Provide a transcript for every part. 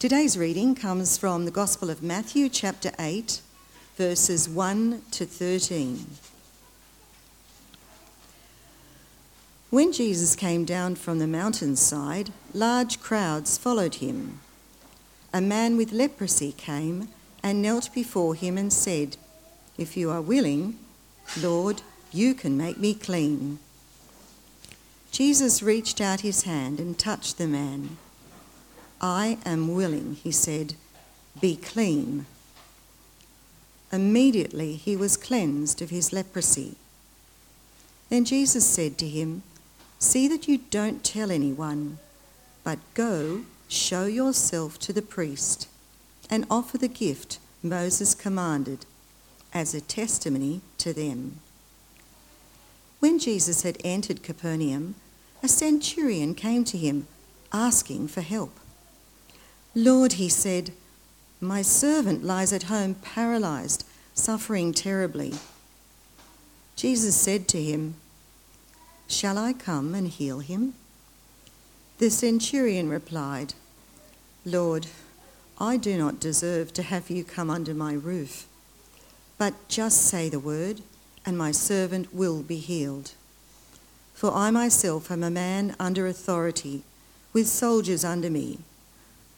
Today's reading comes from the Gospel of Matthew, chapter 8, verses 1 to 13. When Jesus came down from the mountainside, large crowds followed him. A man with leprosy came and knelt before him and said, If you are willing, Lord, you can make me clean. Jesus reached out his hand and touched the man. I am willing, he said, be clean. Immediately he was cleansed of his leprosy. Then Jesus said to him, See that you don't tell anyone, but go, show yourself to the priest, and offer the gift Moses commanded as a testimony to them. When Jesus had entered Capernaum, a centurion came to him, asking for help. Lord, he said, my servant lies at home paralyzed, suffering terribly. Jesus said to him, Shall I come and heal him? The centurion replied, Lord, I do not deserve to have you come under my roof, but just say the word, and my servant will be healed. For I myself am a man under authority, with soldiers under me.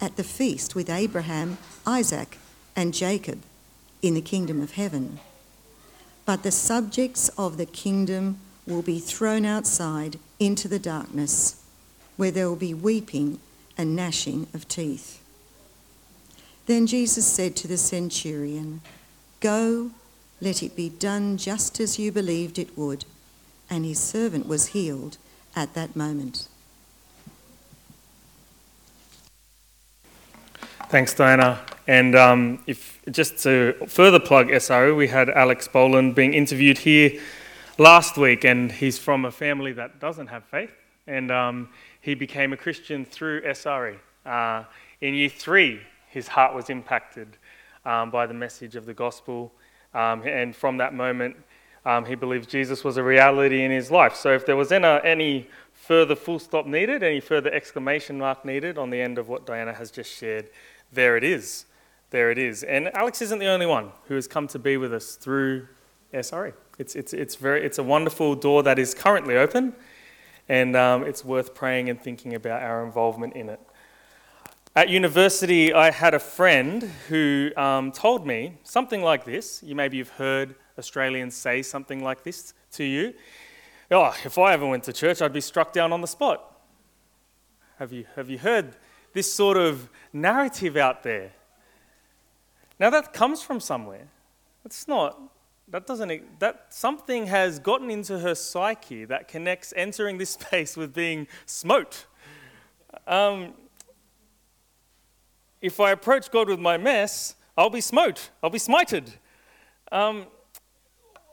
at the feast with Abraham, Isaac, and Jacob in the kingdom of heaven. But the subjects of the kingdom will be thrown outside into the darkness, where there will be weeping and gnashing of teeth. Then Jesus said to the centurion, Go, let it be done just as you believed it would. And his servant was healed at that moment. Thanks, Diana. And um, if just to further plug SRE, we had Alex Boland being interviewed here last week, and he's from a family that doesn't have faith, and um, he became a Christian through SRE. Uh, in year three, his heart was impacted um, by the message of the gospel, um, and from that moment, um, he believes Jesus was a reality in his life. So, if there was any, any further full stop needed, any further exclamation mark needed on the end of what Diana has just shared, there it is. There it is. And Alex isn't the only one who has come to be with us through SRE. It's, it's, it's, very, it's a wonderful door that is currently open, and um, it's worth praying and thinking about our involvement in it. At university, I had a friend who um, told me something like this. You maybe you've heard Australians say something like this to you. Oh, if I ever went to church, I'd be struck down on the spot. Have you, have you heard this sort of narrative out there. Now that comes from somewhere. It's not that doesn't that something has gotten into her psyche that connects entering this space with being smote. Um, if I approach God with my mess, I'll be smote. I'll be smited. Um,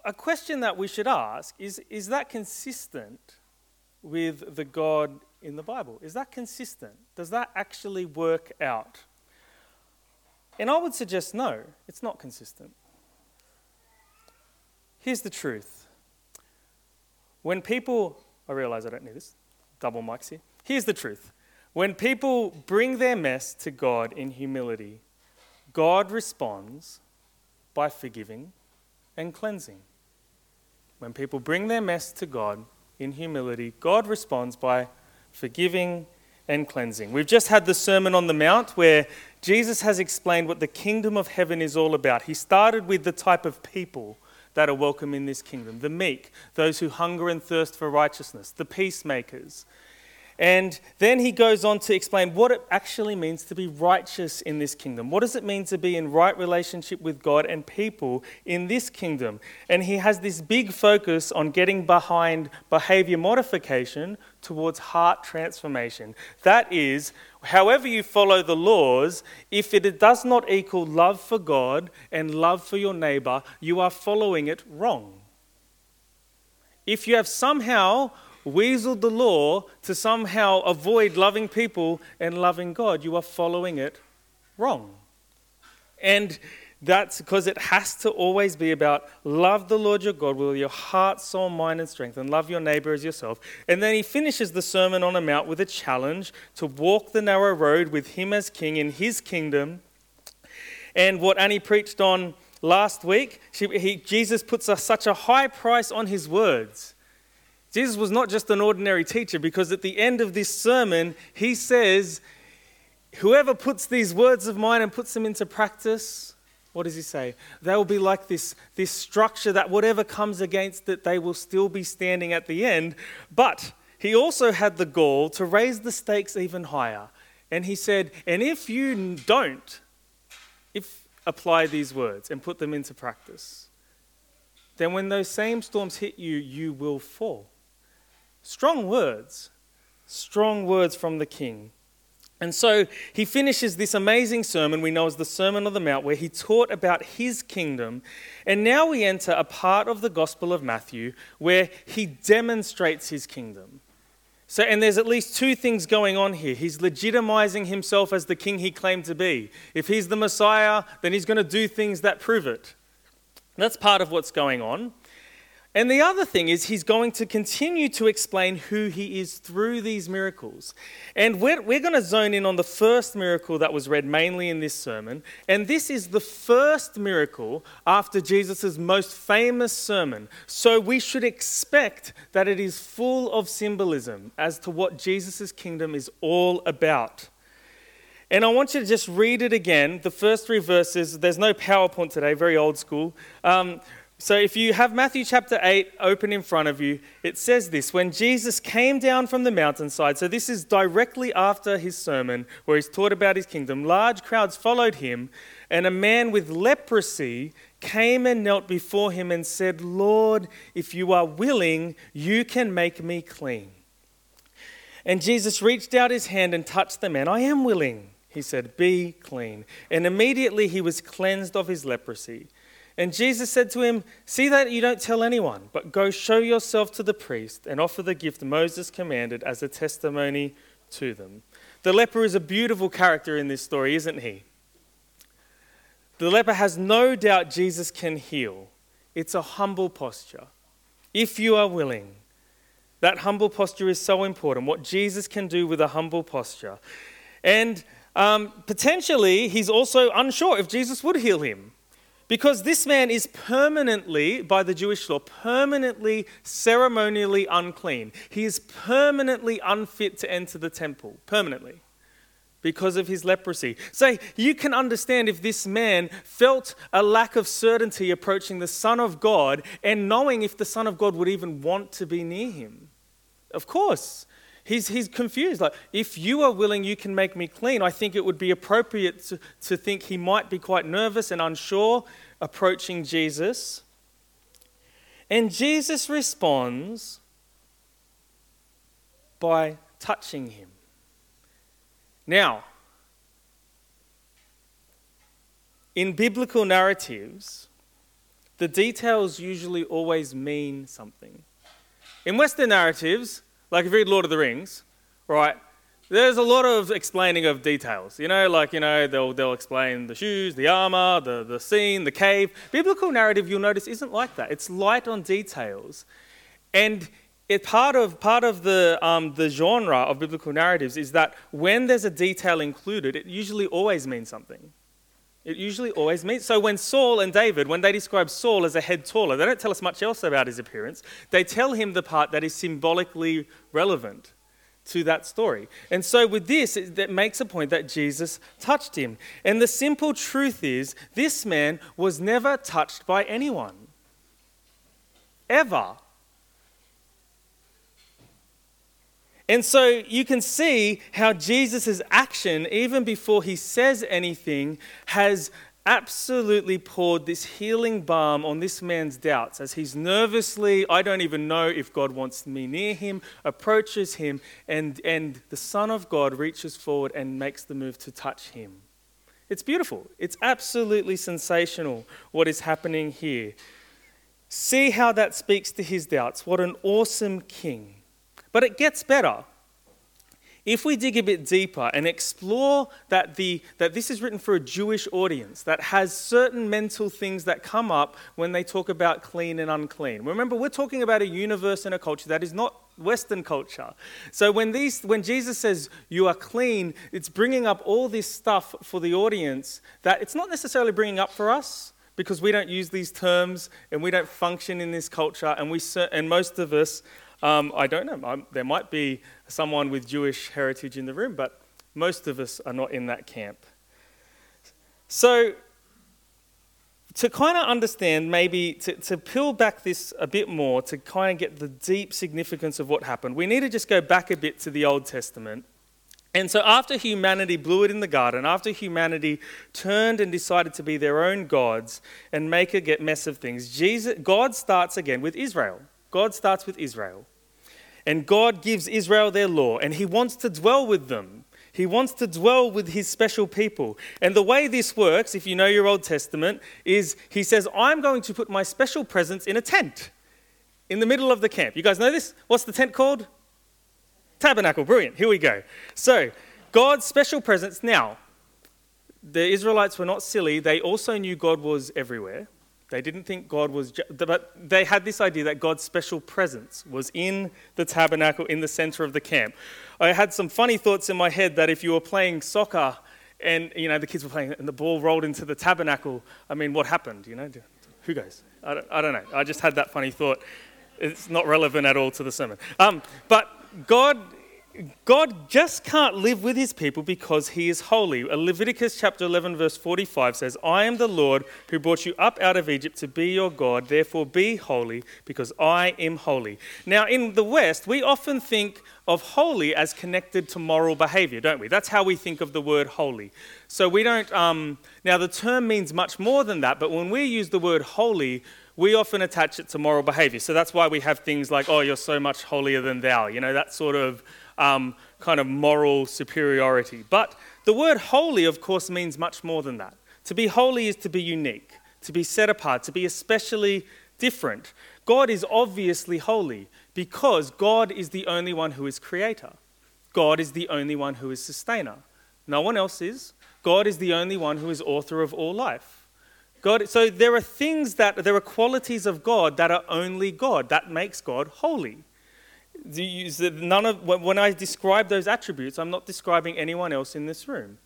a question that we should ask is: Is that consistent with the God in the Bible? Is that consistent? Does that actually work out? And I would suggest no, it's not consistent. Here's the truth. When people, I realize I don't need this, double mics here. Here's the truth. When people bring their mess to God in humility, God responds by forgiving and cleansing. When people bring their mess to God in humility, God responds by forgiving and cleansing. We've just had the Sermon on the Mount where Jesus has explained what the kingdom of heaven is all about. He started with the type of people that are welcome in this kingdom the meek, those who hunger and thirst for righteousness, the peacemakers. And then he goes on to explain what it actually means to be righteous in this kingdom. What does it mean to be in right relationship with God and people in this kingdom? And he has this big focus on getting behind behavior modification towards heart transformation. That is, however you follow the laws, if it does not equal love for God and love for your neighbor, you are following it wrong. If you have somehow weaseled the law to somehow avoid loving people and loving God, you are following it wrong. And that's because it has to always be about love the Lord your God with your heart, soul, mind, and strength, and love your neighbor as yourself. And then he finishes the Sermon on the Mount with a challenge to walk the narrow road with him as king in his kingdom. And what Annie preached on last week, she, he, Jesus puts a, such a high price on his words Jesus was not just an ordinary teacher because at the end of this sermon, he says, Whoever puts these words of mine and puts them into practice, what does he say? They will be like this, this structure that whatever comes against it, they will still be standing at the end. But he also had the gall to raise the stakes even higher. And he said, And if you don't, if apply these words and put them into practice, then when those same storms hit you, you will fall. Strong words, strong words from the king. And so he finishes this amazing sermon we know as the Sermon on the Mount, where he taught about his kingdom. And now we enter a part of the Gospel of Matthew where he demonstrates his kingdom. So, and there's at least two things going on here. He's legitimizing himself as the king he claimed to be. If he's the Messiah, then he's going to do things that prove it. That's part of what's going on. And the other thing is, he's going to continue to explain who he is through these miracles. And we're, we're going to zone in on the first miracle that was read mainly in this sermon. And this is the first miracle after Jesus' most famous sermon. So we should expect that it is full of symbolism as to what Jesus' kingdom is all about. And I want you to just read it again. The first three verses, there's no PowerPoint today, very old school. Um, so if you have Matthew chapter 8 open in front of you, it says this When Jesus came down from the mountainside, so this is directly after his sermon where he's taught about his kingdom, large crowds followed him, and a man with leprosy came and knelt before him and said, Lord, if you are willing, you can make me clean. And Jesus reached out his hand and touched the man. I am willing, he said, be clean. And immediately he was cleansed of his leprosy. And Jesus said to him, See that you don't tell anyone, but go show yourself to the priest and offer the gift Moses commanded as a testimony to them. The leper is a beautiful character in this story, isn't he? The leper has no doubt Jesus can heal. It's a humble posture. If you are willing, that humble posture is so important. What Jesus can do with a humble posture. And um, potentially, he's also unsure if Jesus would heal him. Because this man is permanently, by the Jewish law, permanently ceremonially unclean. He is permanently unfit to enter the temple, permanently, because of his leprosy. So you can understand if this man felt a lack of certainty approaching the Son of God and knowing if the Son of God would even want to be near him. Of course. He's, he's confused. Like, if you are willing, you can make me clean. I think it would be appropriate to, to think he might be quite nervous and unsure approaching Jesus. And Jesus responds by touching him. Now, in biblical narratives, the details usually always mean something. In Western narratives, like if you read Lord of the Rings, right, there's a lot of explaining of details. You know, like, you know, they'll, they'll explain the shoes, the armor, the, the scene, the cave. Biblical narrative, you'll notice, isn't like that. It's light on details. And it, part of, part of the, um, the genre of biblical narratives is that when there's a detail included, it usually always means something. It usually always means. So when Saul and David, when they describe Saul as a head taller, they don't tell us much else about his appearance. They tell him the part that is symbolically relevant to that story. And so with this, it, that makes a point that Jesus touched him. And the simple truth is, this man was never touched by anyone. Ever. And so you can see how Jesus' action, even before he says anything, has absolutely poured this healing balm on this man's doubts as he's nervously, I don't even know if God wants me near him, approaches him, and, and the Son of God reaches forward and makes the move to touch him. It's beautiful. It's absolutely sensational what is happening here. See how that speaks to his doubts. What an awesome king. But it gets better. If we dig a bit deeper and explore that, the, that this is written for a Jewish audience that has certain mental things that come up when they talk about clean and unclean. Remember, we're talking about a universe and a culture that is not Western culture. So when, these, when Jesus says you are clean, it's bringing up all this stuff for the audience that it's not necessarily bringing up for us because we don't use these terms and we don't function in this culture, and, we, and most of us um, I don't know. I'm, there might be someone with Jewish heritage in the room, but most of us are not in that camp. So, to kind of understand, maybe to, to peel back this a bit more, to kind of get the deep significance of what happened, we need to just go back a bit to the Old Testament. And so, after humanity blew it in the garden, after humanity turned and decided to be their own gods and make a get mess of things, Jesus, God starts again with Israel. God starts with Israel. And God gives Israel their law, and He wants to dwell with them. He wants to dwell with His special people. And the way this works, if you know your Old Testament, is He says, I'm going to put my special presence in a tent in the middle of the camp. You guys know this? What's the tent called? Tabernacle. Brilliant. Here we go. So, God's special presence. Now, the Israelites were not silly, they also knew God was everywhere. They didn't think God was, but they had this idea that God's special presence was in the tabernacle, in the center of the camp. I had some funny thoughts in my head that if you were playing soccer and you know the kids were playing and the ball rolled into the tabernacle, I mean, what happened? You know, who goes? I don't, I don't know. I just had that funny thought. It's not relevant at all to the sermon. Um, but God God just can't live with his people because he is holy. Leviticus chapter 11, verse 45 says, I am the Lord who brought you up out of Egypt to be your God. Therefore, be holy because I am holy. Now, in the West, we often think of holy as connected to moral behavior, don't we? That's how we think of the word holy. So we don't, um, now the term means much more than that, but when we use the word holy, we often attach it to moral behavior. So that's why we have things like, oh, you're so much holier than thou, you know, that sort of um, kind of moral superiority. But the word holy, of course, means much more than that. To be holy is to be unique, to be set apart, to be especially different. God is obviously holy because God is the only one who is creator. God is the only one who is sustainer. No one else is. God is the only one who is author of all life. God, so there are things that, there are qualities of God that are only God. That makes God holy none of, when I describe those attributes, I'm not describing anyone else in this room.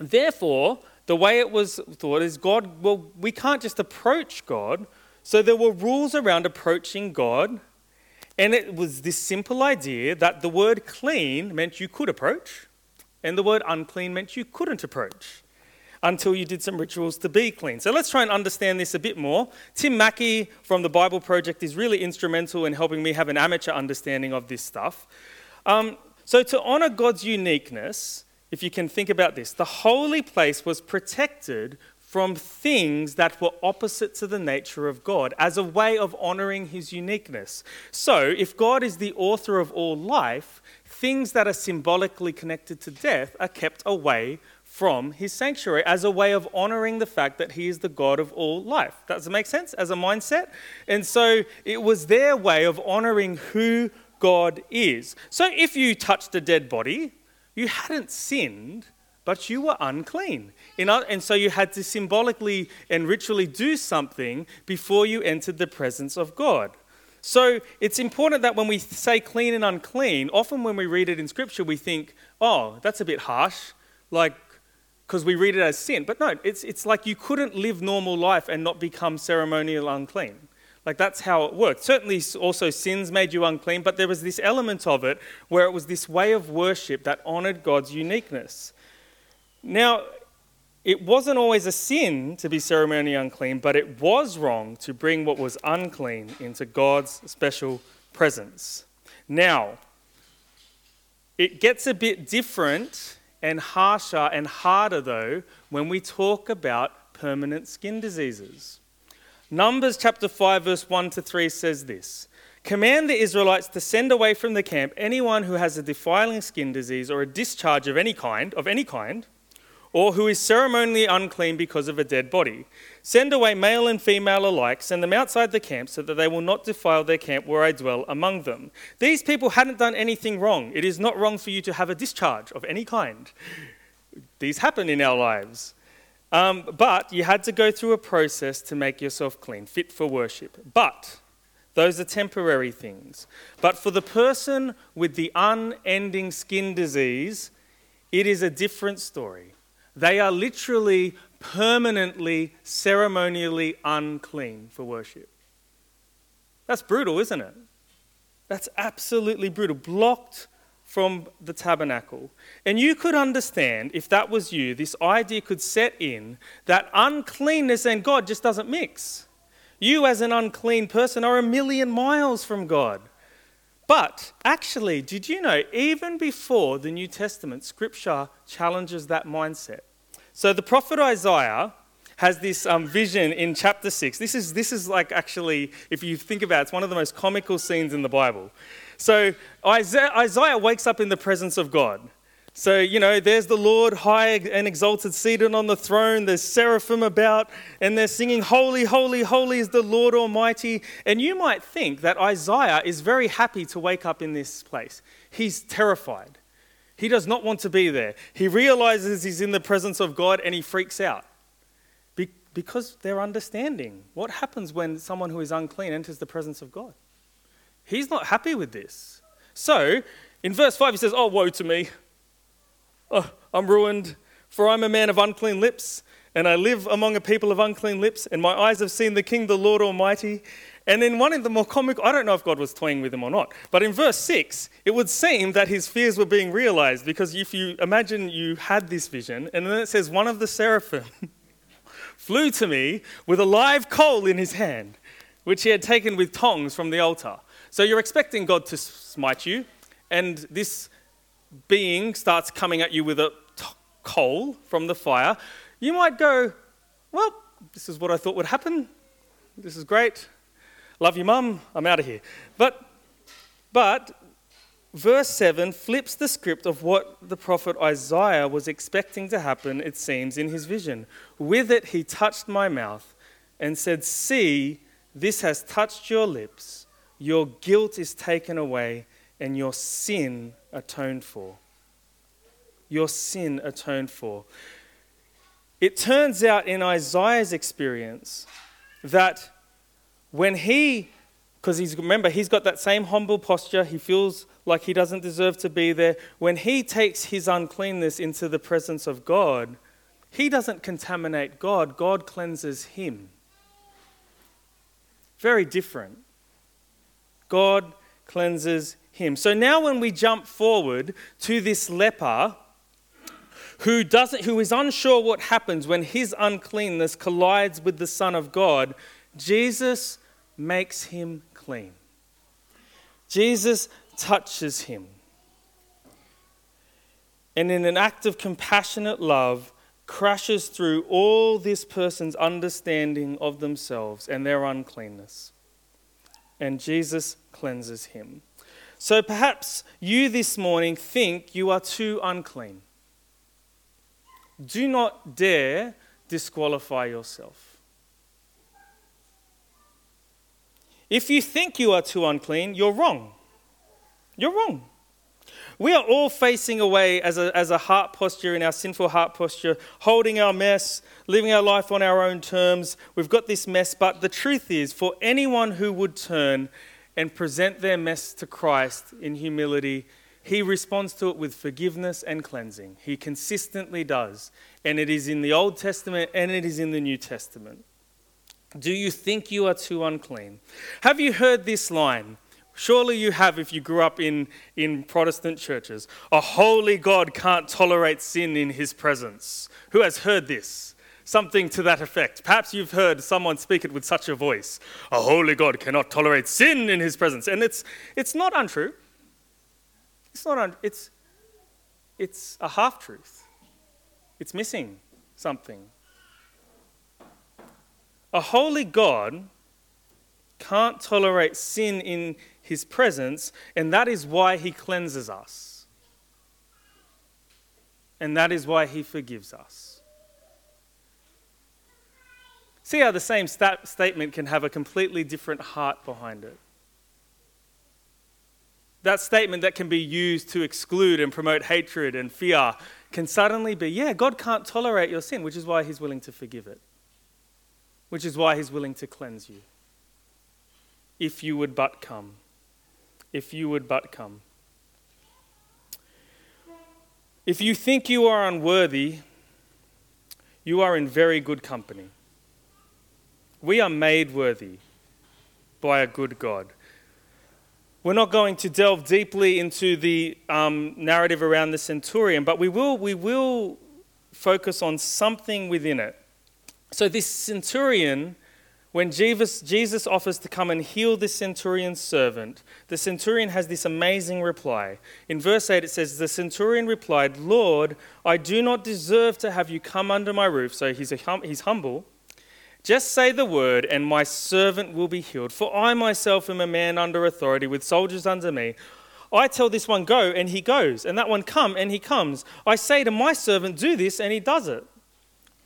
Therefore, the way it was thought is God, well, we can't just approach God. So there were rules around approaching God. And it was this simple idea that the word clean meant you could approach, and the word unclean meant you couldn't approach until you did some rituals to be clean. So let's try and understand this a bit more. Tim Mackie from the Bible Project is really instrumental in helping me have an amateur understanding of this stuff. Um, so, to honor God's uniqueness, if you can think about this, the holy place was protected from things that were opposite to the nature of God as a way of honoring his uniqueness. So, if God is the author of all life, things that are symbolically connected to death are kept away from his sanctuary as a way of honoring the fact that he is the God of all life. Does it make sense as a mindset? And so it was their way of honoring who God is. So if you touched a dead body, you hadn't sinned, but you were unclean. And so you had to symbolically and ritually do something before you entered the presence of God. So it's important that when we say clean and unclean, often when we read it in Scripture, we think, oh, that's a bit harsh. Like, because we read it as sin. But no, it's, it's like you couldn't live normal life and not become ceremonial unclean. Like that's how it worked. Certainly, also sins made you unclean, but there was this element of it where it was this way of worship that honored God's uniqueness. Now, it wasn't always a sin to be ceremonially unclean, but it was wrong to bring what was unclean into God's special presence. Now, It gets a bit different and harsher and harder, though, when we talk about permanent skin diseases. Numbers chapter 5, verse 1 to 3 says this Command the Israelites to send away from the camp anyone who has a defiling skin disease or a discharge of any kind, of any kind, or who is ceremonially unclean because of a dead body. Send away male and female alike, send them outside the camp so that they will not defile their camp where I dwell among them. These people hadn't done anything wrong. It is not wrong for you to have a discharge of any kind. These happen in our lives. Um, but you had to go through a process to make yourself clean, fit for worship. But those are temporary things. But for the person with the unending skin disease, it is a different story. They are literally permanently, ceremonially unclean for worship. That's brutal, isn't it? That's absolutely brutal. Blocked from the tabernacle. And you could understand, if that was you, this idea could set in that uncleanness and God just doesn't mix. You, as an unclean person, are a million miles from God. But actually, did you know, even before the New Testament, Scripture challenges that mindset. So the prophet Isaiah has this um, vision in chapter 6. This is, this is like actually, if you think about it, it's one of the most comical scenes in the Bible. So Isaiah, Isaiah wakes up in the presence of God. So, you know, there's the Lord high and exalted, seated on the throne. There's seraphim about, and they're singing, Holy, holy, holy is the Lord Almighty. And you might think that Isaiah is very happy to wake up in this place. He's terrified. He does not want to be there. He realizes he's in the presence of God and he freaks out because they're understanding. What happens when someone who is unclean enters the presence of God? He's not happy with this. So, in verse 5, he says, Oh, woe to me. Oh, I'm ruined, for I'm a man of unclean lips, and I live among a people of unclean lips, and my eyes have seen the King, the Lord Almighty. And then one of the more comic, I don't know if God was toying with him or not, but in verse 6, it would seem that his fears were being realized because if you imagine you had this vision, and then it says, one of the seraphim flew to me with a live coal in his hand, which he had taken with tongs from the altar. So you're expecting God to smite you, and this being starts coming at you with a t- coal from the fire, you might go, Well, this is what I thought would happen. This is great. Love you, mum. I'm out of here. But, but verse 7 flips the script of what the prophet Isaiah was expecting to happen, it seems, in his vision. With it, he touched my mouth and said, See, this has touched your lips. Your guilt is taken away and your sin atoned for. Your sin atoned for. It turns out in Isaiah's experience that when he, because he's, remember, he's got that same humble posture, he feels like he doesn't deserve to be there. When he takes his uncleanness into the presence of God, he doesn't contaminate God, God cleanses him. Very different. God cleanses him. So now, when we jump forward to this leper who, doesn't, who is unsure what happens when his uncleanness collides with the Son of God, Jesus makes him clean. Jesus touches him. And in an act of compassionate love, crashes through all this person's understanding of themselves and their uncleanness. And Jesus cleanses him. So perhaps you this morning think you are too unclean. Do not dare disqualify yourself. If you think you are too unclean, you're wrong. You're wrong. We are all facing away as a, as a heart posture in our sinful heart posture, holding our mess, living our life on our own terms. We've got this mess, but the truth is, for anyone who would turn and present their mess to Christ in humility, he responds to it with forgiveness and cleansing. He consistently does. And it is in the Old Testament and it is in the New Testament. Do you think you are too unclean? Have you heard this line? Surely you have if you grew up in, in Protestant churches. A holy God can't tolerate sin in his presence. Who has heard this? Something to that effect. Perhaps you've heard someone speak it with such a voice. A holy God cannot tolerate sin in his presence. And it's, it's not untrue. It's not un- it's, it's a half truth, it's missing something. A holy God can't tolerate sin in his presence, and that is why he cleanses us. And that is why he forgives us. See how the same stat- statement can have a completely different heart behind it. That statement that can be used to exclude and promote hatred and fear can suddenly be, yeah, God can't tolerate your sin, which is why he's willing to forgive it, which is why he's willing to cleanse you if you would but come. If you would but come. If you think you are unworthy, you are in very good company. We are made worthy by a good God. We're not going to delve deeply into the um, narrative around the centurion, but we will, we will focus on something within it. So, this centurion when Jesus, Jesus offers to come and heal this centurion's servant, the centurion has this amazing reply. In verse 8, it says, The centurion replied, Lord, I do not deserve to have you come under my roof. So he's, hum- he's humble. Just say the word, and my servant will be healed. For I myself am a man under authority, with soldiers under me. I tell this one, Go, and he goes, and that one, Come, and he comes. I say to my servant, Do this, and he does it.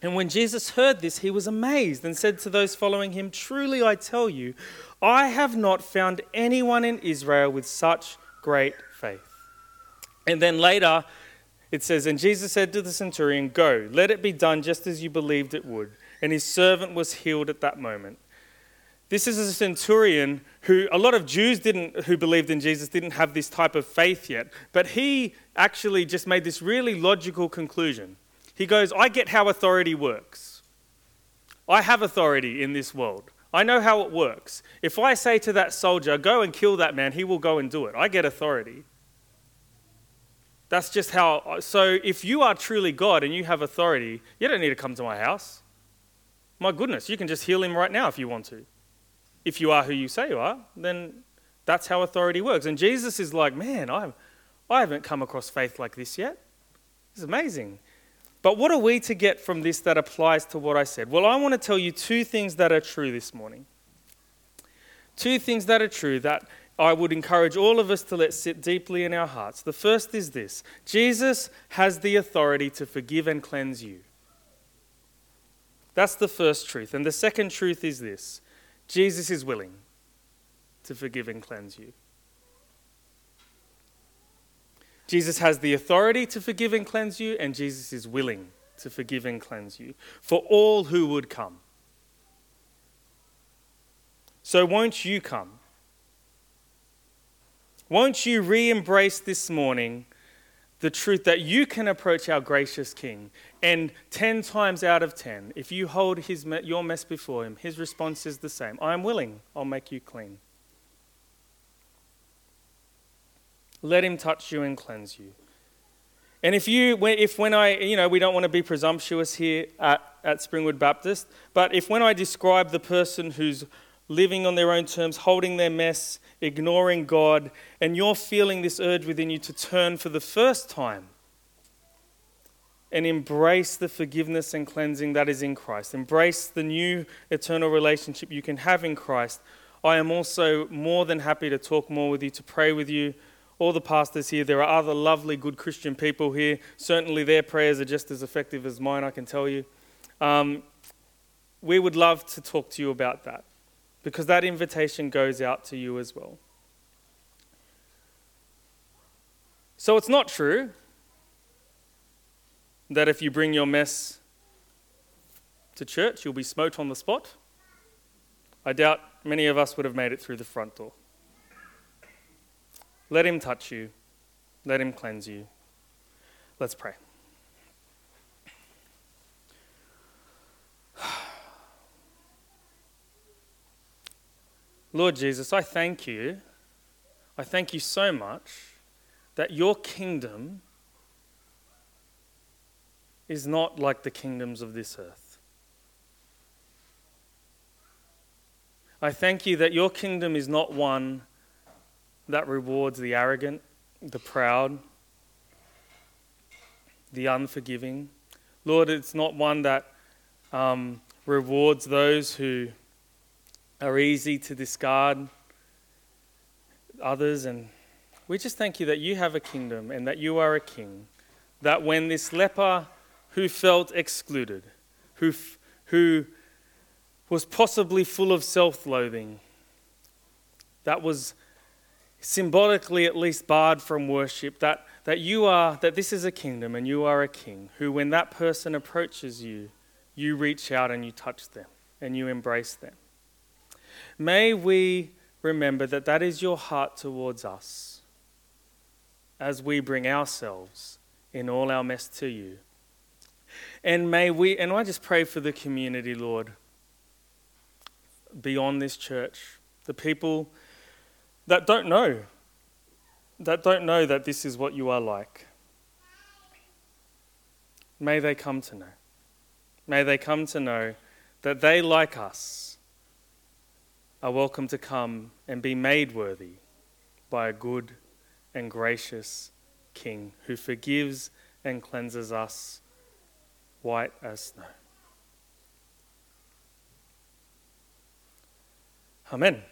And when Jesus heard this, he was amazed and said to those following him, Truly I tell you, I have not found anyone in Israel with such great faith. And then later, it says, And Jesus said to the centurion, Go, let it be done just as you believed it would. And his servant was healed at that moment. This is a centurion who a lot of Jews didn't, who believed in Jesus didn't have this type of faith yet. But he actually just made this really logical conclusion. He goes, I get how authority works. I have authority in this world. I know how it works. If I say to that soldier, go and kill that man, he will go and do it. I get authority. That's just how. So if you are truly God and you have authority, you don't need to come to my house. My goodness, you can just heal him right now if you want to. If you are who you say you are, then that's how authority works. And Jesus is like, man, I, I haven't come across faith like this yet. It's amazing. But what are we to get from this that applies to what I said? Well, I want to tell you two things that are true this morning. Two things that are true that I would encourage all of us to let sit deeply in our hearts. The first is this Jesus has the authority to forgive and cleanse you. That's the first truth. And the second truth is this Jesus is willing to forgive and cleanse you. Jesus has the authority to forgive and cleanse you, and Jesus is willing to forgive and cleanse you for all who would come. So, won't you come? Won't you re embrace this morning the truth that you can approach our gracious King? And 10 times out of 10, if you hold his, your mess before him, his response is the same I am willing, I'll make you clean. Let him touch you and cleanse you. And if you, if when I, you know, we don't want to be presumptuous here at, at Springwood Baptist, but if when I describe the person who's living on their own terms, holding their mess, ignoring God, and you're feeling this urge within you to turn for the first time and embrace the forgiveness and cleansing that is in Christ, embrace the new eternal relationship you can have in Christ, I am also more than happy to talk more with you, to pray with you, all the pastors here. There are other lovely, good Christian people here. Certainly, their prayers are just as effective as mine, I can tell you. Um, we would love to talk to you about that because that invitation goes out to you as well. So, it's not true that if you bring your mess to church, you'll be smote on the spot. I doubt many of us would have made it through the front door. Let Him touch you, let Him cleanse you. Let's pray. Lord Jesus, I thank you. I thank you so much that your kingdom is not like the kingdoms of this earth. I thank you that your kingdom is not one that rewards the arrogant, the proud, the unforgiving. Lord, it's not one that um, rewards those who are easy to discard others. And we just thank you that you have a kingdom and that you are a king. That when this leper who felt excluded, who, who was possibly full of self loathing, that was symbolically at least barred from worship, that, that you are, that this is a kingdom and you are a king, who when that person approaches you, you reach out and you touch them and you embrace them. May we remember that that is your heart towards us as we bring ourselves in all our mess to you. And may we, and I just pray for the community, Lord, beyond this church, the people that don't know, that don't know that this is what you are like. May they come to know. May they come to know that they, like us, are welcome to come and be made worthy by a good and gracious King who forgives and cleanses us white as snow. Amen.